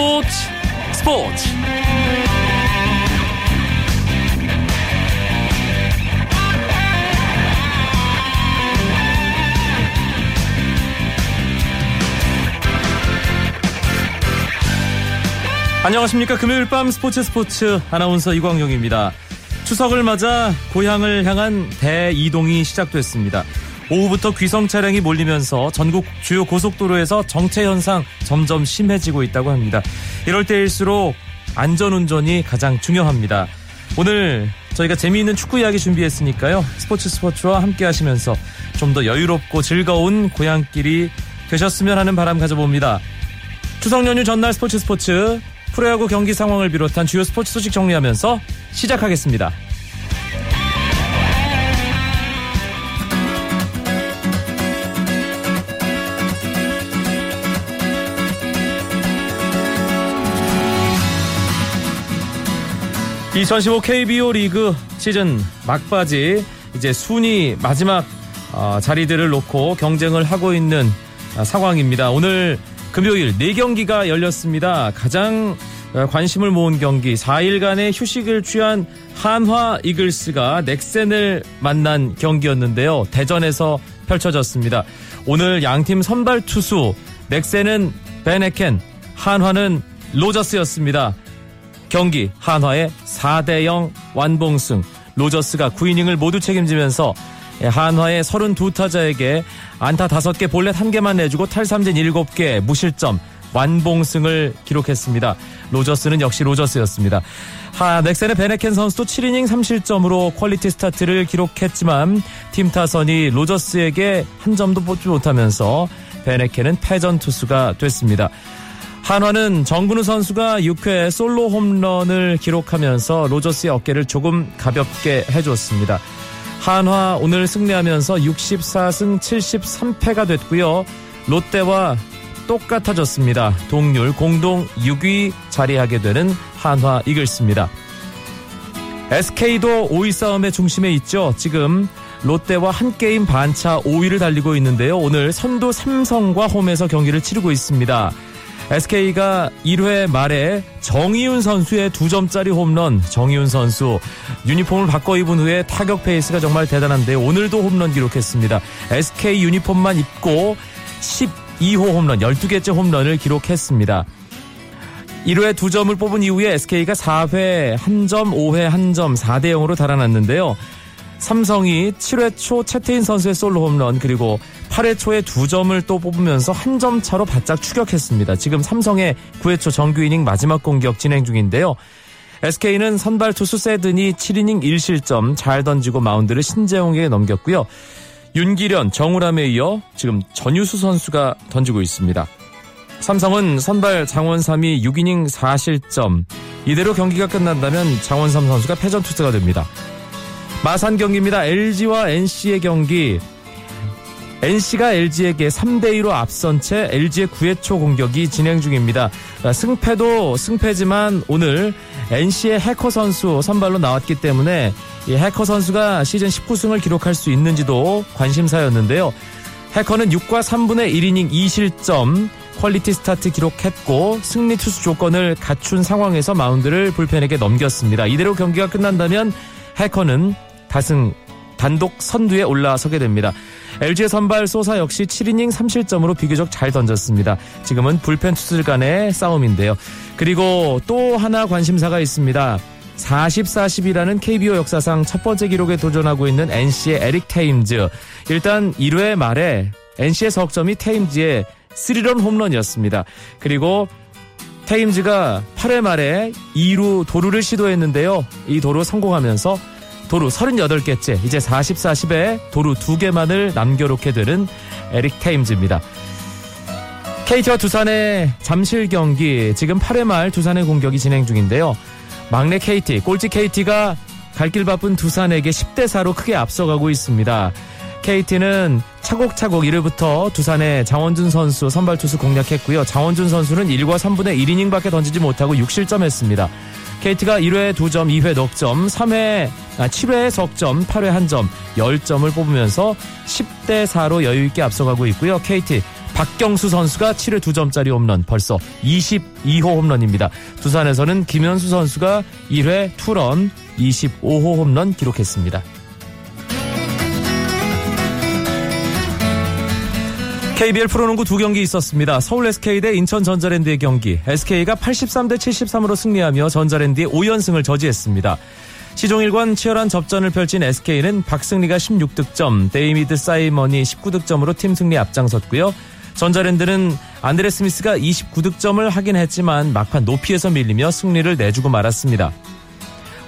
스포츠. 스포츠. 안녕하십니까. 금요일 밤 스포츠 스포츠 아나운서 이광용입니다. 추석을 맞아 고향을 향한 대이동이 시작됐습니다 오후부터 귀성 차량이 몰리면서 전국 주요 고속도로에서 정체 현상 점점 심해지고 있다고 합니다. 이럴 때일수록 안전운전이 가장 중요합니다. 오늘 저희가 재미있는 축구 이야기 준비했으니까요. 스포츠 스포츠와 함께 하시면서 좀 더 여유롭고 즐거운 고향길이 되셨으면 하는 바람 가져봅니다. 추석 연휴 전날 스포츠 스포츠 프로야구 경기 상황을 비롯한 주요 스포츠 소식 정리하면서 시작하겠습니다. 2015 KBO 리그 시즌 막바지 이제 순위 마지막 어, 자리들을 놓고 경쟁을 하고 있는 어, 상황입니다. 오늘 금요일 4경기가 열렸습니다. 가장 어, 관심을 모은 경기 4일간의 휴식을 취한 한화 이글스가 넥센을 만난 경기였는데요. 대전에서 펼쳐졌습니다. 오늘 양팀 선발 투수 넥센은 베네켄, 한화는 로저스였습니다. 경기 한화의 4대0 완봉승 로저스가 9이닝을 모두 책임지면서 한화의 32타자에게 안타 5개 볼넷 1개만 내주고 탈삼진 7개 무실점 완봉승을 기록했습니다. 로저스는 역시 로저스였습니다. 하, 넥센의 밴헤켄 선수도 7이닝 3실점으로 퀄리티 스타트를 기록했지만 팀 타선이 로저스에게 한 점도 뽑지 못하면서 베네켄은 패전 투수가 됐습니다. 한화는 정근우 선수가 6회 솔로 홈런을 기록하면서 로저스의 어깨를 조금 가볍게 해줬습니다. 한화 오늘 승리하면서 64승 73패가 됐고요. 롯데와 똑같아졌습니다. 동률 공동 6위 자리하게 되는 한화 이글스입니다. SK도 5위 싸움의 중심에 있죠. 지금 롯데와 한 게임 반차 5위를 달리고 있는데요. 오늘 선두 삼성과 홈에서 경기를 치르고 있습니다. SK가 1회 말에 정의윤 선수의 2점짜리 홈런, 정의윤 선수 유니폼을 바꿔 입은 후에 타격 페이스가 정말 대단한데 오늘도 홈런 기록했습니다. SK 유니폼만 입고 12호 홈런, 12개째 홈런을 기록했습니다. 1회 2점을 뽑은 이후에 SK가 4회 1점, 5회 1점, 4대 0으로 달아났는데요. 삼성이 7회 초 채태인 선수의 솔로 홈런 그리고 8회 초에 두 점을 또 뽑으면서 한 점 차로 바짝 추격했습니다. 지금 삼성의 9회 초 정규 이닝 마지막 공격 진행 중인데요. SK는 선발 투수 세든이 7이닝 1실점 잘 던지고 마운드를 신재홍에게 넘겼고요. 윤기련, 정우람에 이어 지금 전유수 선수가 던지고 있습니다. 삼성은 선발 장원삼이 6이닝 4실점 이대로 경기가 끝난다면 장원삼 선수가 패전 투수가 됩니다. 마산 경기입니다. LG와 NC의 경기. NC가 LG에게 3대2로 앞선 채 LG의 9회 초 공격이 진행 중입니다. 승패도 승패지만 오늘 NC의 해커 선수 선발로 나왔기 때문에 이 해커 선수가 시즌 19승을 기록할 수 있는지도 관심사였는데요. 해커는 6과 3분의 1이닝 2실점 퀄리티 스타트 기록했고 승리 투수 조건을 갖춘 상황에서 마운드를 불펜에게 넘겼습니다. 이대로 경기가 끝난다면 해커는 다승 단독 선두에 올라서게 됩니다. LG의 선발 소사 역시 7이닝 3실점으로 비교적 잘 던졌습니다. 지금은 불펜 투수들 간의 싸움인데요. 그리고 또 하나 관심사가 있습니다. 40-40이라는 KBO 역사상 첫 번째 기록에 도전하고 있는 NC의 에릭 테임즈. 일단 1회 말에 NC의 석점이 테임즈의 3런 홈런이었습니다. 그리고 테임즈가 8회 말에 2루 도루를 시도했는데요. 이 도루 성공하면서 도루 38개째 이제 40, 40에 도루 2개만을 남겨놓게 되는 에릭 테임즈입니다. KT와 두산의 잠실 경기 지금 8회 말 두산의 공격이 진행 중인데요. 막내 KT, 꼴찌 KT가 갈 길 바쁜 두산에게 10대 4로 크게 앞서가고 있습니다. KT는 차곡차곡 1회부터 두산의 장원준 선수 선발 투수 공략했고요. 장원준 선수는 1과 3분의 1이닝밖에 던지지 못하고 6실점했습니다. KT가 1회 2점, 2회 넉점, 3회, 아, 7회 석점, 8회 1점, 10점을 뽑으면서 10대 4로 여유 있게 앞서가고 있고요. KT 박경수 선수가 7회 2점짜리 홈런 벌써 22호 홈런입니다. 두산에서는 김현수 선수가 1회 투런 25호 홈런 기록했습니다. KBL 프로농구 두 경기 있었습니다. 서울 SK 대 인천 전자랜드의 경기. SK가 83대 73으로 승리하며 전자랜드의 5연승을 저지했습니다. 시종일관 치열한 접전을 펼친 SK는 박승리가 16득점, 데이비드 사이먼이 19득점으로 팀 승리 앞장섰고요. 전자랜드는 안드레 스미스가 29득점을 하긴 했지만 막판 높이에서 밀리며 승리를 내주고 말았습니다.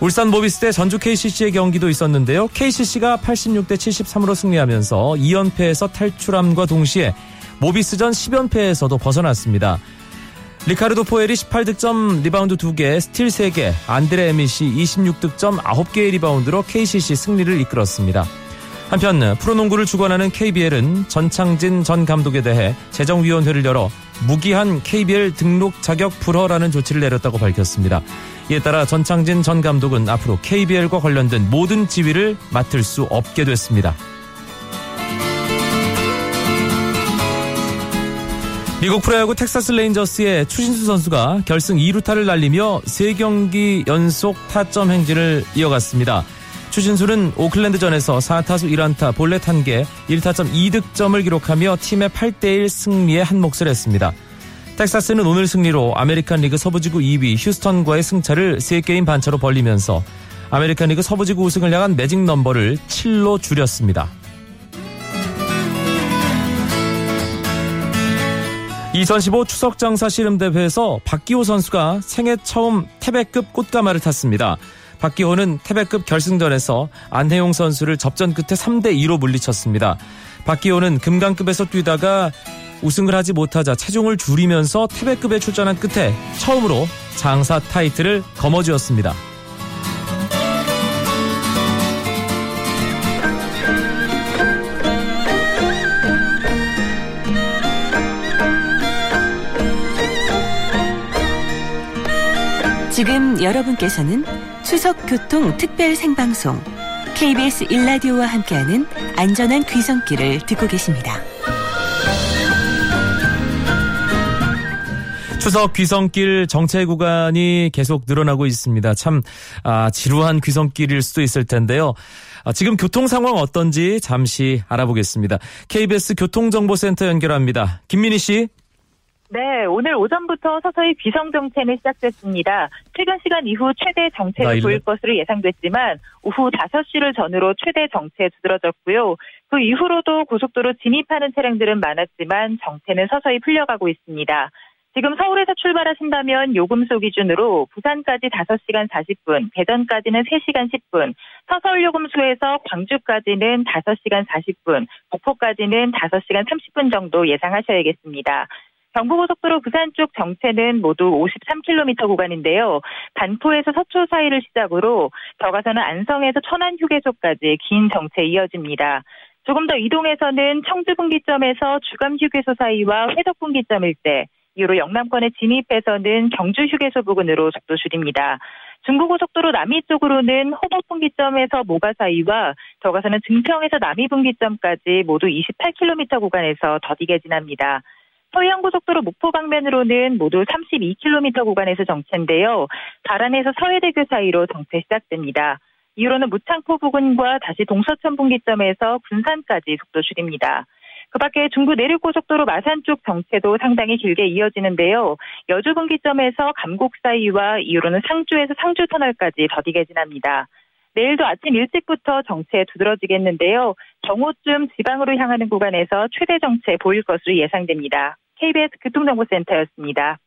울산 모비스 대 전주 KCC의 경기도 있었는데요. KCC가 86대 73으로 승리하면서 2연패에서 탈출함과 동시에 모비스전 10연패에서도 벗어났습니다. 리카르도 포웰이 18득점, 리바운드 2개, 스틸 3개, 안드레 에밋이 26득점, 9개의 리바운드로 KCC 승리를 이끌었습니다. 한편 프로농구를 주관하는 KBL은 전창진 전 감독에 대해 재정위원회를 열어 무기한 KBL 등록 자격 불허라는 조치를 내렸다고 밝혔습니다. 이에 따라 전창진 전 감독은 앞으로 KBL과 관련된 모든 지위를 맡을 수 없게 됐습니다. 미국 프로야구 텍사스 레인저스의 추신수 선수가 결승 2루타를 날리며 3경기 연속 타점 행진을 이어갔습니다. 추신수는 오클랜드전에서 4타수 1안타 볼넷 1개 1타점 2득점을 기록하며 팀의 8대1 승리에 한몫을 했습니다. 텍사스는 오늘 승리로 아메리칸 리그 서부지구 2위 휴스턴과의 승차를 3게임 반차로 벌리면서 아메리칸 리그 서부지구 우승을 향한 매직 넘버를 7로 줄였습니다. 2015 추석장사 씨름대회에서 박기호 선수가 생애 처음 태백급 꽃가마를 탔습니다. 박기호는 태백급 결승전에서 안혜용 선수를 접전 끝에 3대2로 물리쳤습니다. 박기호는 금강급에서 뛰다가 우승을 하지 못하자 체중을 줄이면서 태백급에 출전한 끝에 처음으로 장사 타이틀을 거머쥐었습니다. 지금 여러분께서는 추석 교통 특별 생방송 KBS 일라디오와 함께하는 안전한 귀성길을 듣고 계십니다. 추석 귀성길 정체 구간이 계속 늘어나고 있습니다. 참 아, 지루한 귀성길일 수도 있을 텐데요. 아, 지금 교통 상황 어떤지 잠시 알아보겠습니다. KBS 교통정보센터 연결합니다. 김민희 씨. 네, 오늘 오전부터 서서히 귀성 정체는 시작됐습니다. 퇴근 시간 이후 최대 정체를 보일 것으로 예상됐지만 오후 5시를 전후로 최대 정체에 두드러졌고요. 그 이후로도 고속도로 진입하는 차량들은 많았지만 정체는 서서히 풀려가고 있습니다. 지금 서울에서 출발하신다면 요금소 기준으로 부산까지 5시간 40분, 대전까지는 3시간 10분, 서서울 요금소에서 광주까지는 5시간 40분, 목포까지는 5시간 30분 정도 예상하셔야겠습니다. 경부고속도로 부산 쪽 정체는 모두 53km 구간인데요. 반포에서 서초 사이를 시작으로 더 가서는 안성에서 천안 휴게소까지 긴 정체 이어집니다. 조금 더 이동해서는 청주 분기점에서 주감 휴게소 사이와 회덕 분기점 일대, 이후로 영남권에 진입해서는 경주 휴게소 부근으로 속도 줄입니다. 중부고속도로 남이 쪽으로는 호법 분기점에서 모가 사이와 더 가서는 증평에서 남이 분기점까지 모두 28km 구간에서 더디게 지납니다. 서해안고속도로 목포 방면으로는 모두 32km 구간에서 정체인데요. 바란에서 서해대교 사이로 정체 시작됩니다. 이후로는 무창포 부근과 다시 동서천 분기점에서 군산까지 속도 줄입니다. 그 밖에 중부 내륙고속도로 마산 쪽 정체도 상당히 길게 이어지는데요. 여주 분기점에서 감곡 사이와 이후로는 상주에서 상주 터널까지 더디게 지납니다. 내일도 아침 일찍부터 정체 두드러지겠는데요. 정오쯤 지방으로 향하는 구간에서 최대 정체 보일 것으로 예상됩니다. KBS 교통정보센터였습니다.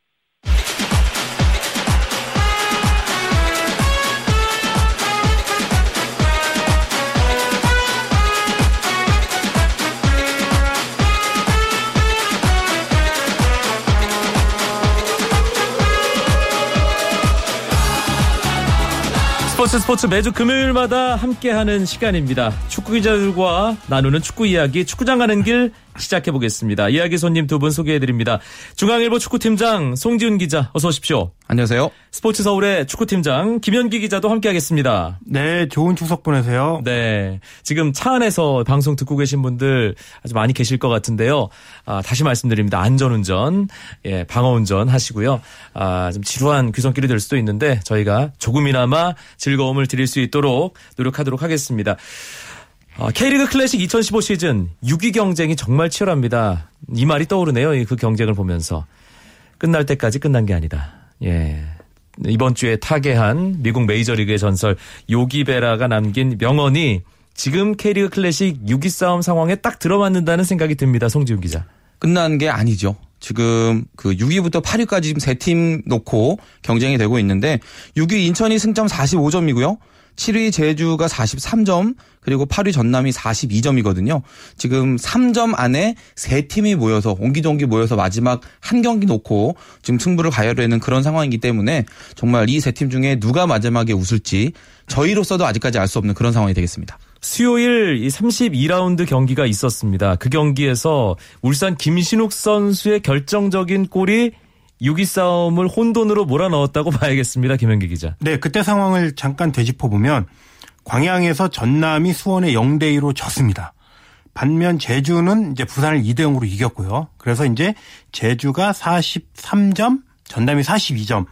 스포츠 스포츠 매주 금요일마다 함께하는 시간입니다. 축구 기자들과 나누는 축구 이야기 축구장 가는 길 시작해 보겠습니다. 이야기 손님 두 분 소개해 드립니다. 중앙일보 축구팀장 송지훈 기자 어서 오십시오. 안녕하세요. 스포츠 서울의 축구팀장 김현기 기자도 함께하겠습니다. 네, 좋은 추석 보내세요. 네, 지금 차 안에서 방송 듣고 계신 분들 아주 많이 계실 것 같은데요. 아, 다시 말씀드립니다. 안전운전, 예, 방어운전 하시고요. 아, 좀 지루한 귀성길이 될 수도 있는데 저희가 조금이나마 즐거움을 드릴 수 있도록 노력하도록 하겠습니다. 아, K리그 클래식 2015 시즌 6위 경쟁이 정말 치열합니다. 이 말이 떠오르네요. 그 경쟁을 보면서 끝날 때까지 끝난 게 아니다. 예. 이번 주에 타계한 미국 메이저리그의 전설 요기베라가 남긴 명언이 지금 K리그 클래식 6위 싸움 상황에 딱 들어맞는다는 생각이 듭니다. 송지훈 기자. 끝난 게 아니죠. 지금 그 6위부터 8위까지 지금 세 팀 놓고 경쟁이 되고 있는데 6위 인천이 승점 45점이고요. 7위 제주가 43점, 그리고 8위 전남이 42점이거든요. 지금 3점 안에 세 팀이 모여서 옹기종기 모여서 마지막 한 경기 놓고 지금 승부를 가야되는 그런 상황이기 때문에 정말 이 세 팀 중에 누가 마지막에 웃을지 저희로서도 아직까지 알 수 없는 그런 상황이 되겠습니다. 수요일 32라운드 경기가 있었습니다. 그 경기에서 울산 김신욱 선수의 결정적인 골이 6위 싸움을 혼돈으로 몰아넣었다고 봐야겠습니다. 김현기 기자. 네, 그때 상황을 잠깐 되짚어 보면 광양에서 전남이 수원에 0대 2로 졌습니다. 반면 제주는 이제 부산을 2대 0으로 이겼고요. 그래서 이제 제주가 43점, 전남이 42점.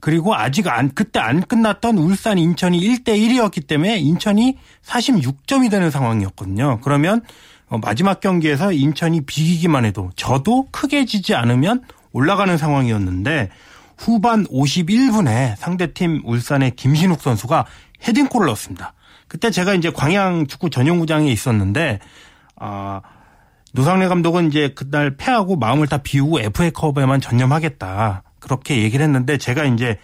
그리고 아직 안 그때 안 끝났던 울산 인천이 1대 1이었기 때문에 인천이 46점이 되는 상황이었거든요. 그러면 어, 마지막 경기에서 인천이 비기기만 해도 저도 크게 지지 않으면 올라가는 상황이었는데 후반 51분에 상대팀 울산의 김신욱 선수가 헤딩골을 넣었습니다. 그때 제가 이제 광양 축구 전용구장에 있었는데 아 노상래 감독은 이제 그날 패하고 마음을 다 비우고 FA컵에만 전념하겠다. 그렇게 얘기를 했는데 제가 이제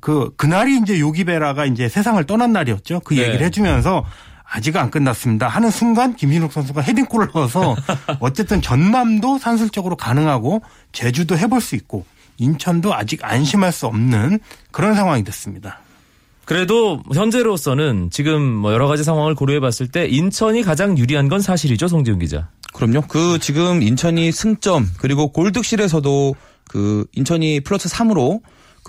그 그날이 이제 요기베라가 이제 세상을 떠난 날이었죠. 그 네. 얘기를 해주면서 아직 안 끝났습니다. 하는 순간 김진욱 선수가 헤딩골을 넣어서 어쨌든 전남도 산술적으로 가능하고 제주도 해볼 수 있고 인천도 아직 안심할 수 없는 그런 상황이 됐습니다. 그래도 현재로서는 지금 뭐 여러 가지 상황을 고려해 봤을 때 인천이 가장 유리한 건 사실이죠, 송지훈 기자. 그럼요. 그 지금 인천이 승점 그리고 골득실에서도 그 인천이 플러스 3으로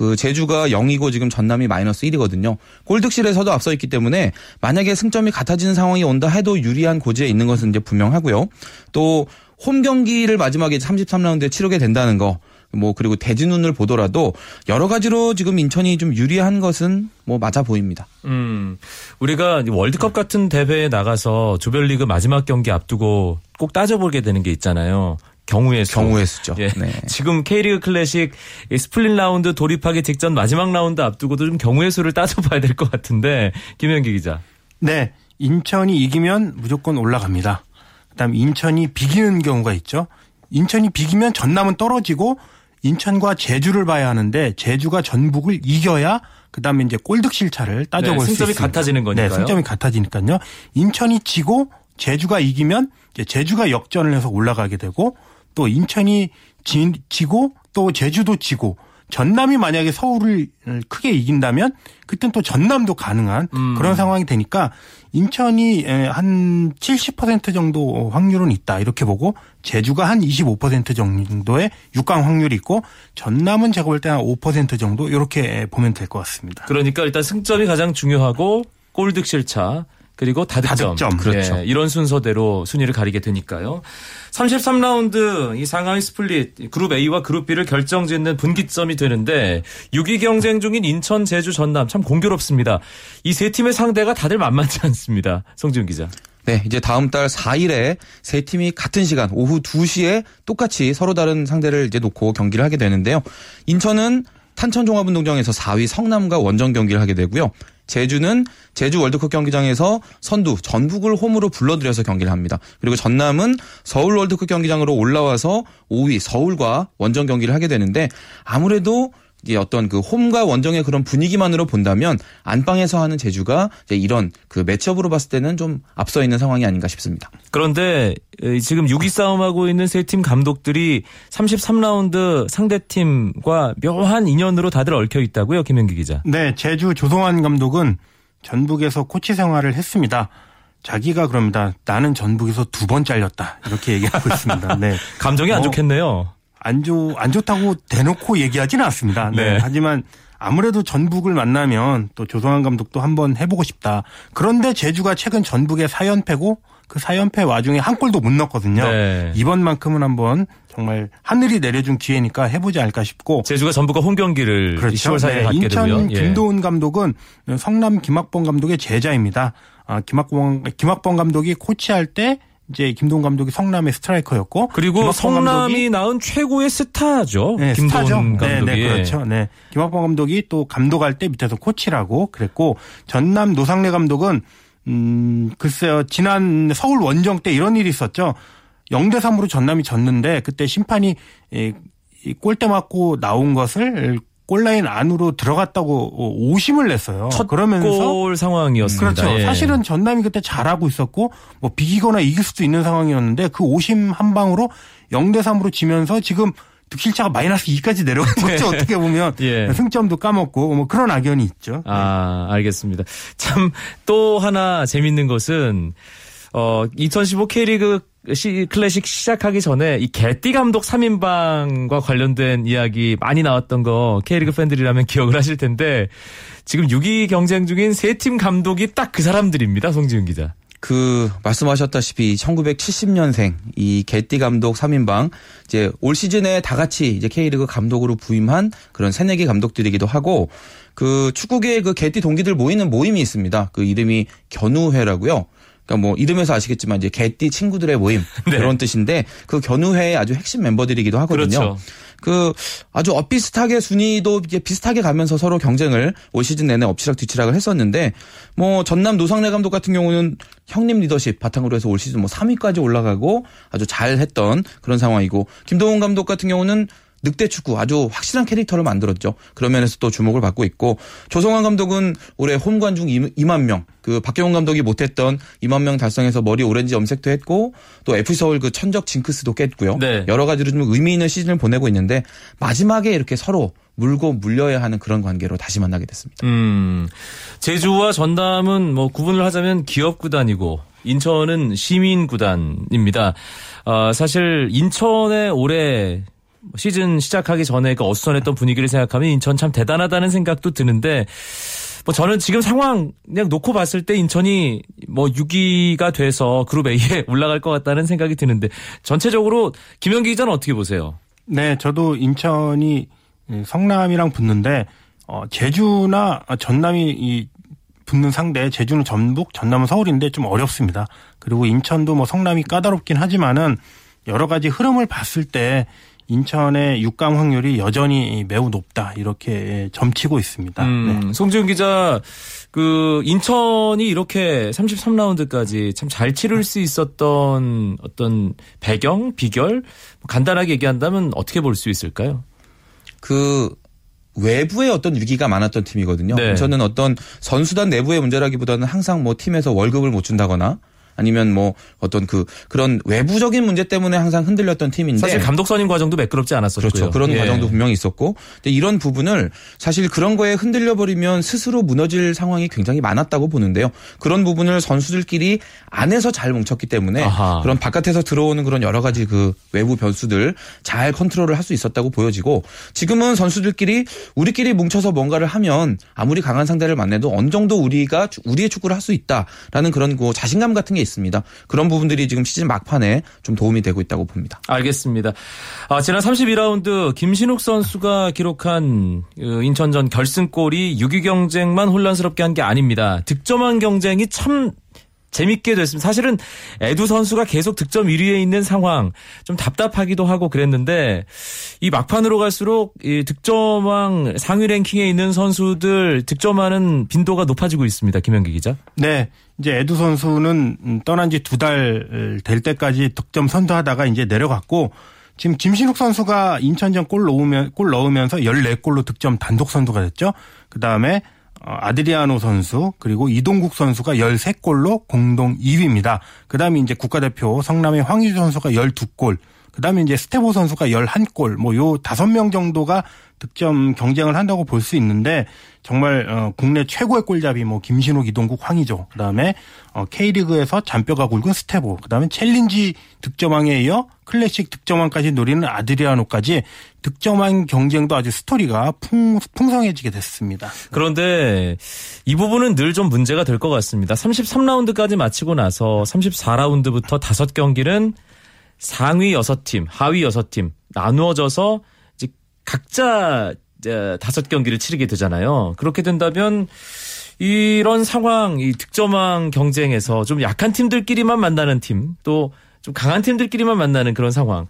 그 제주가 0이고 지금 전남이 마이너스 1이거든요. 골득실에서도 앞서 있기 때문에 만약에 승점이 같아지는 상황이 온다 해도 유리한 고지에 있는 것은 이제 분명하고요. 또 홈 경기를 마지막에 33라운드에 치르게 된다는 거. 뭐 그리고 대진운을 보더라도 여러 가지로 지금 인천이 좀 유리한 것은 뭐 맞아 보입니다. 음. 우리가 월드컵 같은 대회에 나가서 조별리그 마지막 경기 앞두고 꼭 따져보게 되는 게 있잖아요. 경우의 수. 경우의 수죠. 예. 네. 지금 K리그 클래식 스플릿 라운드 돌입하기 직전 마지막 라운드 앞두고도 좀 경우의 수를 따져봐야 될 것 같은데 김현기 기자. 네. 인천이 이기면 무조건 올라갑니다. 그다음 인천이 비기는 경우가 있죠. 인천이 비기면 전남은 떨어지고 인천과 제주를 봐야 하는데 제주가 전북을 이겨야 그다음에 이제 골득실차를 따져볼 네, 수 있습니다. 승점이 같아지는 거니까요. 네, 승점이 같아지니까요. 인천이 지고 제주가 이기면 제주가 역전을 해서 올라가게 되고 또 인천이 지, 지고 또 제주도 지고 전남이 만약에 서울을 크게 이긴다면 그땐 또 전남도 가능한 음. 그런 상황이 되니까 인천이 한 70% 정도 확률은 있다 이렇게 보고 제주가 한 25% 정도의 6강 확률이 있고 전남은 제가 볼 때 한 5% 정도 이렇게 보면 될 것 같습니다. 그러니까 일단 승점이 가장 중요하고 골득실차 그리고 다득점. 다득점. 그렇죠. 예, 이런 순서대로 순위를 가리게 되니까요. 33라운드 이 상하위 스플릿 그룹 A와 그룹 B를 결정짓는 분기점이 되는데 6위 경쟁 중인 인천, 제주, 전남 참 공교롭습니다. 이 세 팀의 상대가 다들 만만치 않습니다. 성지훈 기자. 네, 이제 다음 달 4일에 세 팀이 같은 시간 오후 2시에 똑같이 서로 다른 상대를 이제 놓고 경기를 하게 되는데요. 인천은 탄천종합운동장에서 4위 성남과 원정 경기를 하게 되고요. 제주는 제주 월드컵 경기장에서 선두 전북을 홈으로 불러들여서 경기를 합니다. 그리고 전남은 서울 월드컵 경기장으로 올라와서 5위 서울과 원정 경기를 하게 되는데 아무래도 이게 어떤 그 홈과 원정의 그런 분위기만으로 본다면 안방에서 하는 제주가 이제 이런 그 매치업으로 봤을 때는 좀 앞서 있는 상황이 아닌가 싶습니다. 그런데 지금 6위 싸움하고 있는 세 팀 감독들이 33라운드 상대팀과 묘한 인연으로 다들 얽혀 있다고요, 김현기 기자. 네, 제주 조성환 감독은 전북에서 코치 생활을 했습니다. 자기가 그럽니다. 나는 전북에서 두 번 잘렸다. 이렇게 얘기하고 있습니다. 네. 감정이 안 뭐, 좋겠네요. 안 좋, 안 좋다고 대놓고 얘기하지는 않습니다. 네. 네. 하지만 아무래도 전북을 만나면 또 조성환 감독도 한번 해보고 싶다. 그런데 제주가 최근 전북의 4연패고 그 4연패 와중에 한 골도 못 넣었거든요. 네. 이번만큼은 한번 정말 하늘이 내려준 기회니까 해보지 않을까 싶고 제주가 전북과 홈 경기를 그렇죠. 10월 4일에 네, 갖게 인천 되고요. 예. 김도훈 감독은 성남 김학범 감독의 제자입니다. 아, 김학범 김학범 감독이 코치할 때 이제 김도훈 감독이 성남의 스트라이커였고 그리고 성남이 낳은 최고의 스타죠. 네, 스타죠. 감독이. 네, 네, 그렇죠. 네. 김학범 감독이 또 감독할 때 밑에서 코치라고 그랬고 전남 노상래 감독은 음 글쎄요 지난 서울 원정 때 이런 일이 있었죠. 0대 3으로 전남이 졌는데 그때 심판이 이, 이 골대 맞고 나온 것을 골라인 안으로 들어갔다고 오심을 냈어요. 첫 그러면서 골 상황이었습니다. 그렇죠. 예. 사실은 전남이 그때 잘하고 있었고 뭐 비기거나 이길 수도 있는 상황이었는데 그 오심 한 방으로 0대 3으로 지면서 지금 득실차가 마이너스 2까지 내려간 거죠. 어떻게 보면 예. 승점도 까먹고 뭐 그런 악연이 있죠. 아, 알겠습니다. 참, 또 하나 재밌는 것은, 어, 2015 K리그 시, 클래식 시작하기 전에 이 개띠 감독 3인방과 관련된 이야기 많이 나왔던 거 K리그 팬들이라면 기억을 하실 텐데 지금 6위 경쟁 중인 세 팀 감독이 딱 그 사람들입니다. 송지훈 기자. 그 말씀하셨다시피 1970년생 이 개띠 감독 3인방 이제 올 시즌에 다 같이 이제 K리그 감독으로 부임한 그런 새내기 감독들이기도 하고 그 축구계의 그 개띠 동기들 모이는 모임이 있습니다. 그 이름이 견우회라고요. 그러니까 뭐 이름에서 아시겠지만 이제 개띠 친구들의 모임 네. 그런 뜻인데 그 견우회의 아주 핵심 멤버들이기도 하거든요. 그렇죠. 그 아주 엇비슷하게 순위도 이제 비슷하게 가면서 서로 경쟁을 올 시즌 내내 엎치락 뒤치락을 했었는데 뭐 전남 노상래 감독 같은 경우는 형님 리더십 바탕으로 해서 올 시즌 뭐 3위까지 올라가고 아주 잘했던 그런 상황이고 김동훈 감독 같은 경우는 늑대 축구 아주 확실한 캐릭터를 만들었죠. 그런 면에서 또 주목을 받고 있고 조성환 감독은 올해 홈 관중 2만 명, 그 박경훈 감독이 못했던 2만 명 달성해서 머리 오렌지 염색도 했고 또 FC 서울 그 천적 징크스도 깼고요. 네. 여러 가지로 좀 의미 있는 시즌을 보내고 있는데 마지막에 이렇게 서로 물고 물려야 하는 그런 관계로 다시 만나게 됐습니다. 음, 제주와 전남은 뭐 구분을 하자면 기업 구단이고 인천은 시민 구단입니다. 어, 사실 인천에 올해 시즌 시작하기 전에 그 어수선했던 분위기를 생각하면 인천 참 대단하다는 생각도 드는데 뭐 저는 지금 상황 그냥 놓고 봤을 때 인천이 뭐 6위가 돼서 그룹 A에 올라갈 것 같다는 생각이 드는데 전체적으로 김현기 기자는 어떻게 보세요? 네, 저도 인천이 성남이랑 붙는데 어, 제주나 전남이 이 붙는 상대 제주는 전북, 전남은 서울인데 좀 어렵습니다. 그리고 인천도 뭐 성남이 까다롭긴 하지만은 여러 가지 흐름을 봤을 때 인천의 6강 확률이 여전히 매우 높다 이렇게 점치고 있습니다. 음, 네. 송지훈 기자, 그 인천이 이렇게 33라운드까지 참 잘 치를 수 있었던 어떤 배경, 비결 간단하게 얘기한다면 어떻게 볼 수 있을까요? 그 외부의 어떤 위기가 많았던 팀이거든요. 네. 저는 어떤 선수단 내부의 문제라기보다는 항상 뭐 팀에서 월급을 못 준다거나 아니면 뭐 어떤 그 그런 외부적인 문제 때문에 항상 흔들렸던 팀인데 사실 감독 선임 과정도 매끄럽지 않았었고요. 그렇죠. 그런 예. 과정도 분명히 있었고 근데 이런 부분을 사실 그런 거에 흔들려 버리면 스스로 무너질 상황이 굉장히 많았다고 보는데요. 그런 부분을 선수들끼리 안에서 잘 뭉쳤기 때문에 아하. 그런 바깥에서 들어오는 그런 여러 가지 그 외부 변수들 잘 컨트롤을 할 수 있었다고 보여지고 지금은 선수들끼리 우리끼리 뭉쳐서 뭔가를 하면 아무리 강한 상대를 만나도 어느 정도 우리가 주- 우리의 축구를 할 수 있다라는 그런 그 자신감 같은 게 있 습니다. 그런 부분들이 지금 시즌 막판에 좀 도움이 되고 있다고 봅니다. 알겠습니다. 아, 지난 32라운드 김신욱 선수가 기록한 어, 인천전 결승골이 6위 경쟁만 혼란스럽게 한 게 아닙니다. 득점한 경쟁이 참 재밌게 됐습니다. 사실은 에두 선수가 계속 득점 1위에 있는 상황 좀 답답하기도 하고 그랬는데 이 막판으로 갈수록 이 득점왕 상위 랭킹에 있는 선수들 득점하는 빈도가 높아지고 있습니다. 김현기 기자. 네. 이제 에두 선수는 음, 떠난 지 두 달 될 때까지 득점 선두하다가 이제 내려갔고 지금 김신욱 선수가 인천전 골 넣으면 골 넣으면서 14골로 득점 단독 선두가 됐죠. 그다음에 어, 아드리아노 선수 그리고 이동국 선수가 13골로 공동 2위입니다. 그다음에 이제 국가대표 성남의 황의조 선수가 12골 그다음에 이제 스테보 선수가 11골 뭐 요 다섯 명 정도가 득점 경쟁을 한다고 볼 수 있는데 정말 어 국내 최고의 골잡이 뭐 김신욱, 이동국, 황의조 그다음에 어 K리그에서 잔뼈가 굵은 스테보 그다음에 챌린지 득점왕에 이어 클래식 득점왕까지 노리는 아드리아노까지 득점왕 경쟁도 아주 스토리가 풍, 풍성해지게 됐습니다. 그런데 이 부분은 늘 좀 문제가 될 것 같습니다. 33라운드까지 마치고 나서 34라운드부터 5경기는 상위 6팀, 하위 6팀 나누어져서 이제 각자 다섯 경기를 치르게 되잖아요. 그렇게 된다면 이런 상황, 이 득점왕 경쟁에서 좀 약한 팀들끼리만 만나는 팀, 또 좀 강한 팀들끼리만 만나는 그런 상황.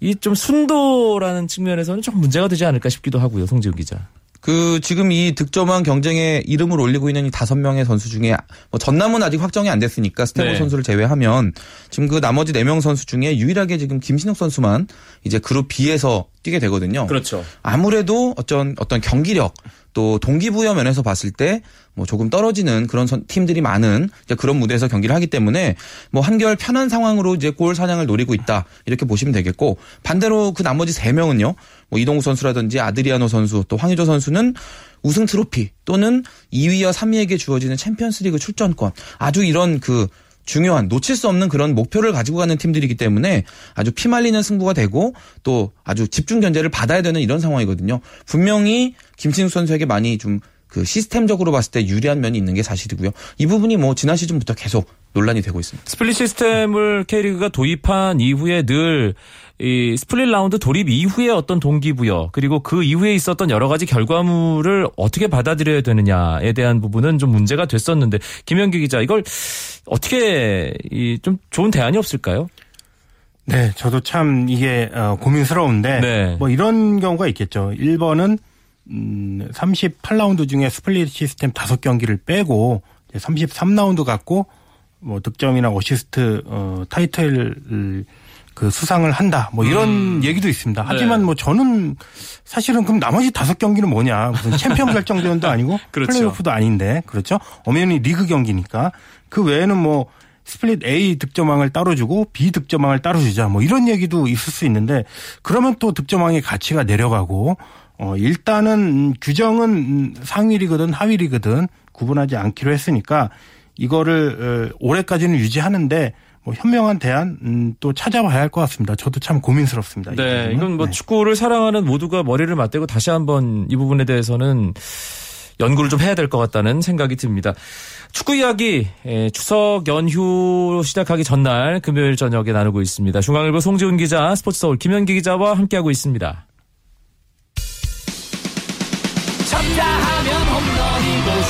이 좀 순도라는 측면에서는 좀 문제가 되지 않을까 싶기도 하고요, 송지훈 기자. 그 지금 이 득점왕 경쟁에 이름을 올리고 있는 이 다섯 명의 선수 중에 뭐 전남은 아직 확정이 안 됐으니까 스테고 네. 선수를 제외하면 지금 그 나머지 네 명 선수 중에 유일하게 지금 김신욱 선수만 이제 그룹 B에서 뛰게 되거든요. 그렇죠. 아무래도 어떤 어떤 경기력 또 동기부여 면에서 봤을 때 뭐 조금 떨어지는 그런 팀들이 많은 그런 무대에서 경기를 하기 때문에 뭐 한결 편한 상황으로 이제 골 사냥을 노리고 있다. 이렇게 보시면 되겠고 반대로 그 나머지 세 명은요. 뭐 이동우 선수라든지 아드리아노 선수 또 황희조 선수는 우승 트로피 또는 2위와 3위에게 주어지는 챔피언스리그 출전권. 아주 이런 그 중요한 놓칠 수 없는 그런 목표를 가지고 가는 팀들이기 때문에 아주 피말리는 승부가 되고 또 아주 집중 견제를 받아야 되는 이런 상황이거든요. 분명히 김신욱 선수에게 많이 좀 그 시스템적으로 봤을 때 유리한 면이 있는 게 사실이고요. 이 부분이 뭐 지난 시즌부터 계속 논란이 되고 있습니다. 스플릿 시스템을 K리그가 도입한 이후에 늘 이 스플릿 라운드 돌입 이후에 어떤 동기부여 그리고 그 이후에 있었던 여러 가지 결과물을 어떻게 받아들여야 되느냐에 대한 부분은 좀 문제가 됐었는데 김현기 기자 이걸 어떻게 좀 좋은 대안이 없을까요? 네, 저도 참 이게 어, 고민스러운데 네. 뭐 이런 경우가 있겠죠. 1번은 음 38라운드 중에 스플릿 시스템 5경기를 빼고 33라운드 갖고 뭐 득점이나 어시스트 어 타이틀을 그 수상을 한다. 뭐 이런 음. 얘기도 있습니다. 하지만 네. 뭐 저는 사실은 그럼 나머지 다섯 경기는 뭐냐. 무슨 챔피언 결정전도 아니고 그렇죠. 플레이오프도 아닌데 그렇죠. 엄연히 리그 경기니까 그 외에는 뭐 스플릿 A 득점왕을 따로 주고 B 득점왕을 따로 주자. 뭐 이런 얘기도 있을 수 있는데 그러면 또 득점왕의 가치가 내려가고 어 일단은 규정은 상위 리거든 하위 리거든 구분하지 않기로 했으니까 이거를 어, 올해까지는 유지하는데 뭐 현명한 대안 음, 또 찾아봐야 할 것 같습니다. 저도 참 고민스럽습니다. 네, 이건 뭐 네. 축구를 사랑하는 모두가 머리를 맞대고 다시 한번 이 부분에 대해서는 연구를 좀 해야 될 것 같다는 생각이 듭니다. 축구 이야기 예, 추석 연휴 시작하기 전날 금요일 저녁에 나누고 있습니다. 중앙일보 송지훈 기자, 스포츠서울 김현기 기자와 함께하고 있습니다.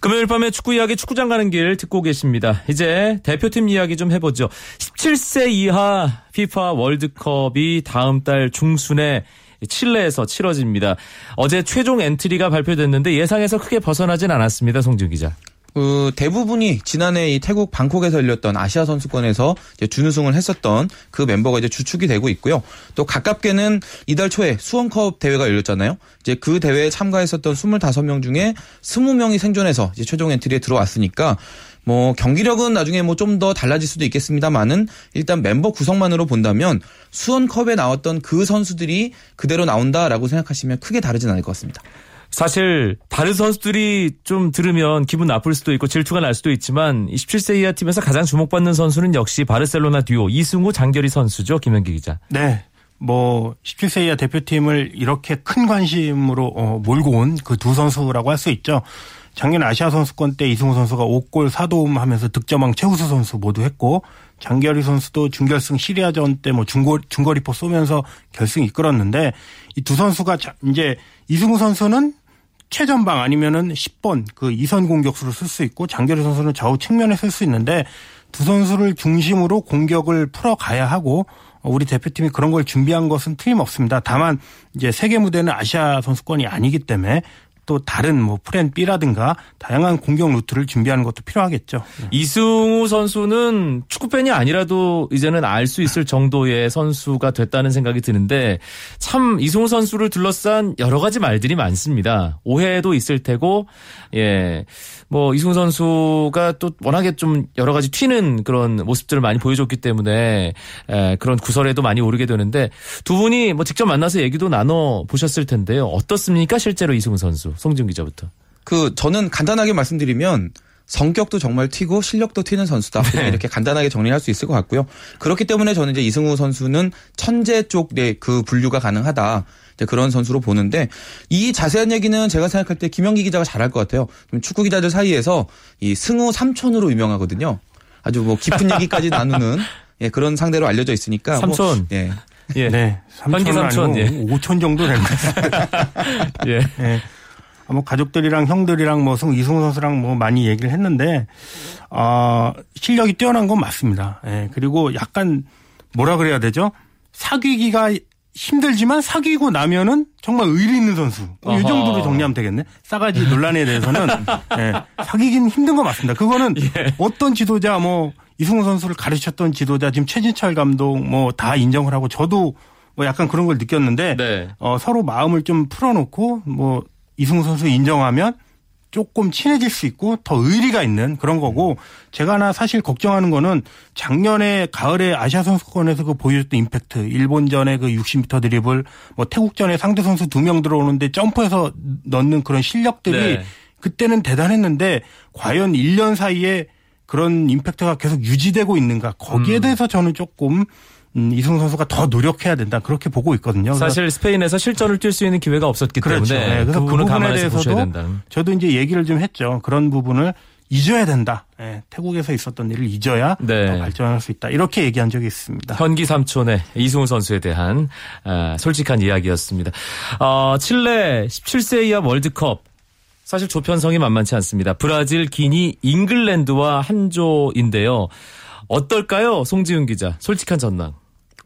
금요일 밤에 축구 이야기 축구장 가는 길 듣고 계십니다. 이제 대표팀 이야기 좀 해보죠. 17세 이하 FIFA 월드컵이 다음 달 중순에 칠레에서 치러집니다. 어제 최종 엔트리가 발표됐는데 예상에서 크게 벗어나진 않았습니다. 송준 기자. 그 대부분이 지난해 이 태국 방콕에서 열렸던 아시아 선수권에서 준우승을 했었던 그 멤버가 이제 주축이 되고 있고요. 또 가깝게는 이달 초에 수원컵 대회가 열렸잖아요. 이제 그 대회에 참가했었던 25명 중에 20명이 생존해서 이제 최종 엔트리에 들어왔으니까 뭐 경기력은 나중에 뭐 좀 더 달라질 수도 있겠습니다만은 일단 멤버 구성만으로 본다면 수원컵에 나왔던 그 선수들이 그대로 나온다라고 생각하시면 크게 다르진 않을 것 같습니다. 사실 다른 선수들이 좀 들으면 기분 나쁠 수도 있고 질투가 날 수도 있지만 27세 이하 팀에서 가장 주목받는 선수는 역시 바르셀로나 듀오 이승우 장결희 선수죠. 김현기 기자. 네. 뭐 17세 이하 대표팀을 이렇게 큰 관심으로 어, 몰고 온 그 두 선수라고 할 수 있죠. 작년 아시아 선수권 때 이승우 선수가 5골 4도움 하면서 득점왕 최우수 선수 모두 했고 장결희 선수도 준결승 시리아전 때 뭐 중거, 중거리포 쏘면서 결승 이끌었는데 이 두 선수가 이제 이승우 선수는 최전방 아니면은 10번 그 이선 공격수를 쓸수 있고 장결희 선수는 좌우 측면에 쓸 수 있는데 두 선수를 중심으로 공격을 풀어가야 하고 우리 대표팀이 그런 걸 준비한 것은 틀림없습니다. 다만 이제 세계 무대는 아시아 선수권이 아니기 때문에 또 다른 뭐 플랜 B라든가 다양한 공격 루트를 준비하는 것도 필요하겠죠. 이승우 선수는 축구 팬이 아니라도 이제는 알 수 있을 정도의 선수가 됐다는 생각이 드는데 참 이승우 선수를 둘러싼 여러 가지 말들이 많습니다. 오해도 있을 테고 예. 뭐 이승우 선수가 또 워낙에 좀 여러 가지 튀는 그런 모습들을 많이 보여줬기 때문에 에, 그런 구설에도 많이 오르게 되는데 두 분이 뭐 직접 만나서 얘기도 나눠 보셨을 텐데요. 어떻습니까 실제로 이승우 선수 송지훈 기자부터. 그 저는 간단하게 말씀드리면 성격도 정말 튀고 실력도 튀는 선수다. 네. 이렇게 간단하게 정리할 수 있을 것 같고요. 그렇기 때문에 저는 이제 이승우 선수는 천재 쪽의 그 분류가 가능하다. 이제 그런 선수로 보는데 이 자세한 얘기는 제가 생각할 때 김영기 기자가 잘할 것 같아요. 좀 축구 기자들 사이에서 이 승우 삼촌으로 유명하거든요. 아주 뭐 깊은 얘기까지 나누는 예, 그런 상대로 알려져 있으니까 뭐, 삼촌. 예. 예. 네. 현기 3천 삼촌, 아니고 5천 정도 될것 같습니다. 예. 예. 아, 뭐 가족들이랑 형들이랑 뭐 승- 이승우 선수랑 뭐 많이 얘기를 했는데 어, 실력이 뛰어난 건 맞습니다. 예. 그리고 약간 뭐라 그래야 되죠? 사귀기가 힘들지만 사귀고 나면은 정말 의리 있는 선수. 뭐 이. 정도로 정리하면 되겠네. 싸가지 논란에 대해서는 예, 사귀긴 힘든 거 맞습니다. 그거는 예. 어떤 지도자 뭐 이승우 선수를 가르쳤던 지도자 지금 최진철 감독 뭐 다 인정을 하고 저도 뭐 약간 그런 걸 느꼈는데 네. 어, 서로 마음을 좀 풀어놓고 뭐 이승우 선수 인정하면 조금 친해질 수 있고 더 의리가 있는 그런 거고 제가 하나 사실 걱정하는 거는 작년에 가을에 아시아 선수권에서 그 보여줬던 임팩트 일본전에 그 60m 드리블 뭐 태국전에 상대 선수 두 명 들어오는데 점프해서 넣는 그런 실력들이 네. 그때는 대단했는데 과연 1년 사이에 그런 임팩트가 계속 유지되고 있는가 거기에 음. 대해서 저는 조금 음, 이승우 선수가 더 노력해야 된다 그렇게 보고 있거든요. 사실 스페인에서 실전을 뛸 수 있는 기회가 없었기 그렇죠. 때문에 네, 그래서 그그 부분에 대해서도. 저도 이제 얘기를 좀 했죠. 그런 부분을 잊어야 된다. 예, 태국에서 있었던 일을 잊어야 네. 더 발전할 수 있다. 이렇게 얘기한 적이 있습니다. 현기 삼촌의 이승우 선수에 대한 아, 솔직한 이야기였습니다. 어, 칠레 17세 이하 월드컵 사실 조편성이 만만치 않습니다. 브라질, 기니, 잉글랜드와 한조인데요. 어떨까요, 송지훈 기자? 솔직한 전망.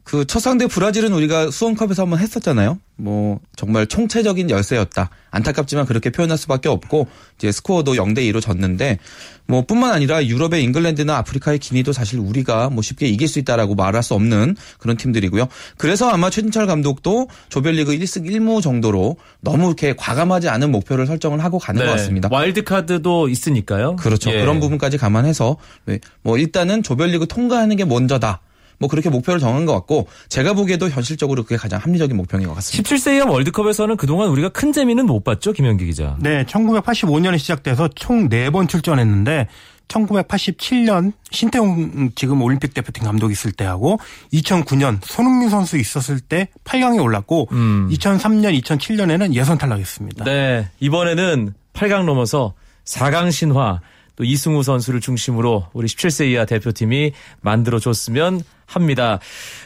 그 첫 상대 브라질은 우리가 수원컵에서 한번 했었잖아요. 뭐 정말 총체적인 열세였다. 안타깝지만 그렇게 표현할 수밖에 없고 이제 스코어도 0대 2로 졌는데 뭐 뿐만 아니라 유럽의 잉글랜드나 아프리카의 기니도 사실 우리가 뭐 쉽게 이길 수 있다라고 말할 수 없는 그런 팀들이고요. 그래서 아마 최진철 감독도 조별리그 1승 1무 정도로 너무 이렇게 과감하지 않은 목표를 설정을 하고 가는 것 같습니다. 와일드 카드도 있으니까요. 그렇죠. 예. 그런 부분까지 감안해서 왜, 뭐 일단은 조별리그 통과하는 게 먼저다. 뭐 그렇게 목표를 정한 것 같고 제가 보기에도 현실적으로 그게 가장 합리적인 목표인 것 같습니다. 17세 이하 월드컵에서는 그동안 우리가 큰 재미는 못 봤죠, 김현기 기자. 네, 1985년에 시작돼서 총 4번 출전했는데 1987년 신태용 지금 올림픽 대표팀 감독 있을 때하고 2009년 손흥민 선수 있었을 때 8강에 올랐고 음. 2003년, 2007년에는 예선 탈락했습니다. 네, 이번에는 8강 넘어서 4강 신화 또 이승우 선수를 중심으로 우리 17세 이하 대표팀이 만들어줬으면 합니다.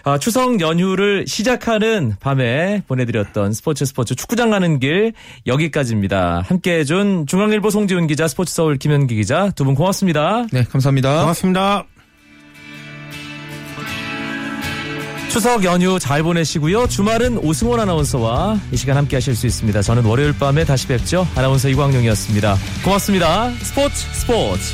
아, 추석 연휴를 시작하는 밤에 보내드렸던 스포츠 스포츠 축구장 가는 길 여기까지입니다. 함께해준 중앙일보 송지훈 기자, 스포츠 서울 김현기 기자 두 분 고맙습니다. 네, 감사합니다. 고맙습니다. 추석 연휴 잘 보내시고요. 주말은 오승원 아나운서와 이 시간 함께 하실 수 있습니다. 저는 월요일 밤에 다시 뵙죠. 아나운서 이광용이었습니다. 고맙습니다. 스포츠 스포츠.